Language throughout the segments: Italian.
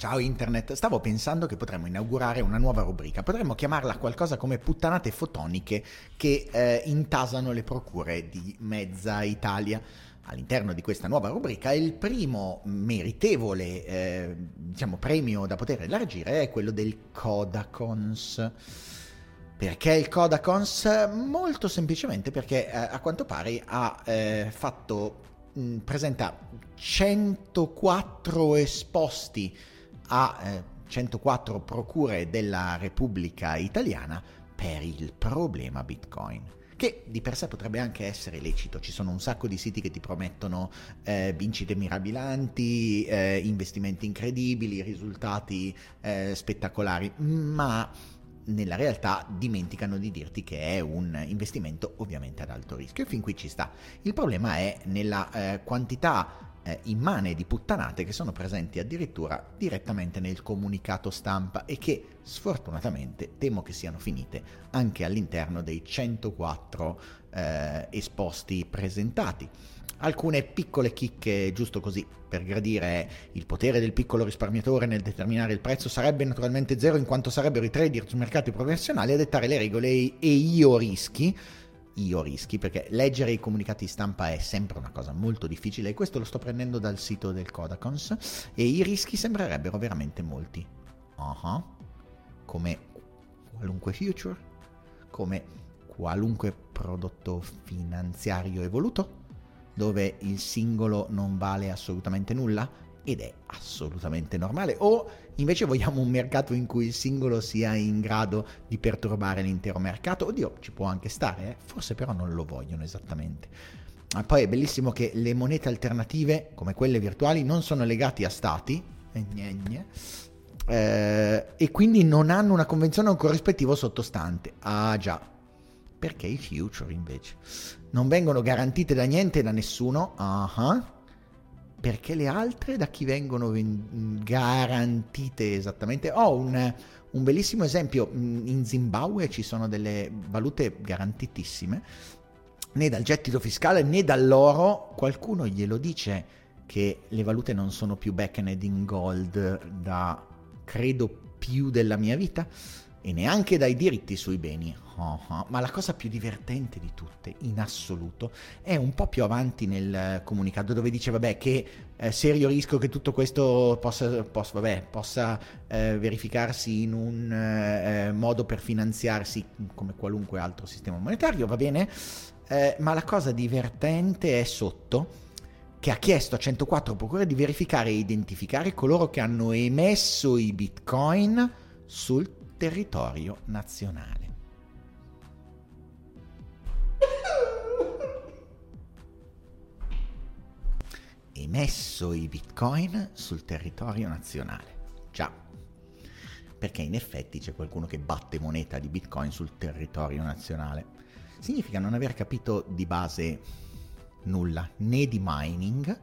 Ciao Internet, stavo pensando che potremmo inaugurare una nuova rubrica, potremmo chiamarla qualcosa come puttanate fotoniche che eh, intasano le procure di mezza Italia. All'interno di questa nuova rubrica il primo meritevole eh, diciamo, premio da poter elargire è quello del Codacons. Perché il Codacons? Molto semplicemente perché eh, a quanto pare ha eh, fatto, presenta 104 esposti a eh, 104 procure della Repubblica Italiana per il problema Bitcoin che di per sé potrebbe anche essere lecito. Ci sono un sacco di siti che ti promettono eh, vincite mirabilanti, eh, investimenti incredibili, risultati eh, spettacolari, ma nella realtà dimenticano di dirti che è un investimento ovviamente ad alto rischio e fin qui ci sta. Il problema è nella eh, quantità eh, immane di puttanate che sono presenti addirittura direttamente nel comunicato stampa e che sfortunatamente temo che siano finite anche all'interno dei 104 eh, esposti presentati. Alcune piccole chicche, giusto così, per gradire il potere del piccolo risparmiatore nel determinare il prezzo sarebbe naturalmente zero in quanto sarebbero i trader sui mercati professionali a dettare le regole e io rischi io rischi, perché leggere i comunicati stampa è sempre una cosa molto difficile e questo lo sto prendendo dal sito del Codacons e i rischi sembrerebbero veramente molti. Uh-huh. Come qualunque future, come qualunque prodotto finanziario evoluto, dove il singolo non vale assolutamente nulla ed è assolutamente normale. O invece vogliamo un mercato in cui il singolo sia in grado di perturbare l'intero mercato? Oddio, ci può anche stare, eh? forse però non lo vogliono esattamente. Ah, poi è bellissimo che le monete alternative, come quelle virtuali, non sono legate a stati, eh, gne, gne, eh, e quindi non hanno una convenzione o un corrispettivo sottostante. Ah già, perché i future invece non vengono garantite da niente e da nessuno? Uh-huh perché le altre da chi vengono garantite esattamente? Ho un, un, bellissimo esempio, in Zimbabwe ci sono delle valute garantitissime, né dal gettito fiscale né dall'oro, qualcuno glielo dice che le valute non sono più backend in gold da credo più della mia vita? E neanche dai diritti sui beni. Uh-huh. Ma la cosa più divertente di tutte, in assoluto, è un po' più avanti nel comunicato dove dice vabbè che eh, serio rischio che tutto questo possa, possa, vabbè, possa eh, verificarsi in un eh, modo per finanziarsi come qualunque altro sistema monetario, va bene? Eh, ma la cosa divertente è sotto che ha chiesto a 104 procure di verificare e identificare coloro che hanno emesso i bitcoin sul territorio nazionale. Emesso i bitcoin sul territorio nazionale. Già, perché in effetti c'è qualcuno che batte moneta di bitcoin sul territorio nazionale. Significa non aver capito di base nulla, né di mining,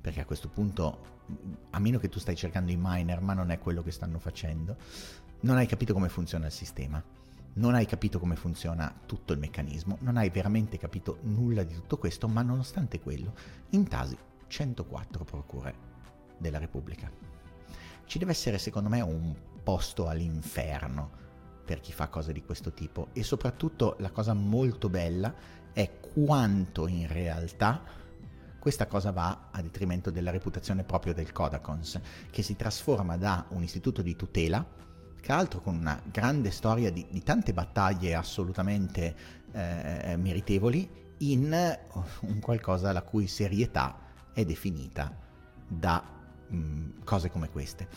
perché a questo punto, a meno che tu stai cercando i miner, ma non è quello che stanno facendo, non hai capito come funziona il sistema, non hai capito come funziona tutto il meccanismo, non hai veramente capito nulla di tutto questo, ma nonostante quello, intasi 104 procure della Repubblica. Ci deve essere, secondo me, un posto all'inferno per chi fa cose di questo tipo e soprattutto la cosa molto bella è quanto in realtà questa cosa va a detrimento della reputazione proprio del Codacons, che si trasforma da un istituto di tutela, che altro con una grande storia di, di tante battaglie assolutamente eh, meritevoli, in un qualcosa la cui serietà è definita da mh, cose come queste.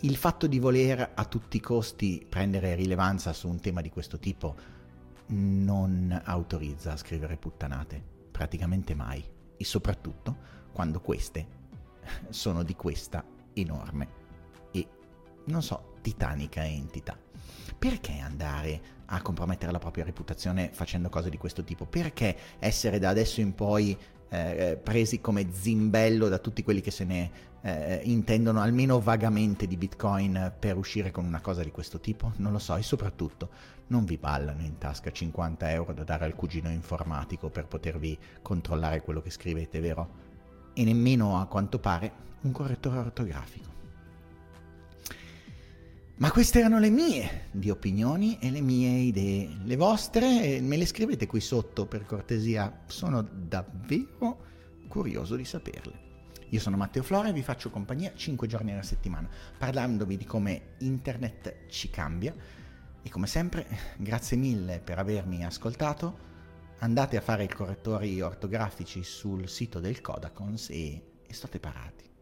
Il fatto di voler a tutti i costi prendere rilevanza su un tema di questo tipo non autorizza a scrivere puttanate, praticamente mai, e soprattutto quando queste sono di questa enorme e, non so, titanica entità. Perché andare a compromettere la propria reputazione facendo cose di questo tipo? Perché essere da adesso in poi eh, presi come zimbello da tutti quelli che se ne eh, intendono almeno vagamente di Bitcoin per uscire con una cosa di questo tipo? Non lo so e soprattutto non vi ballano in tasca 50 euro da dare al cugino informatico per potervi controllare quello che scrivete, vero? E nemmeno a quanto pare un correttore ortografico. Ma queste erano le mie di opinioni e le mie idee. Le vostre me le scrivete qui sotto per cortesia, sono davvero curioso di saperle. Io sono Matteo Flora e vi faccio compagnia 5 giorni alla settimana, parlandovi di come internet ci cambia. E come sempre, grazie mille per avermi ascoltato. Andate a fare i correttori ortografici sul sito del Codacons e, e state parati.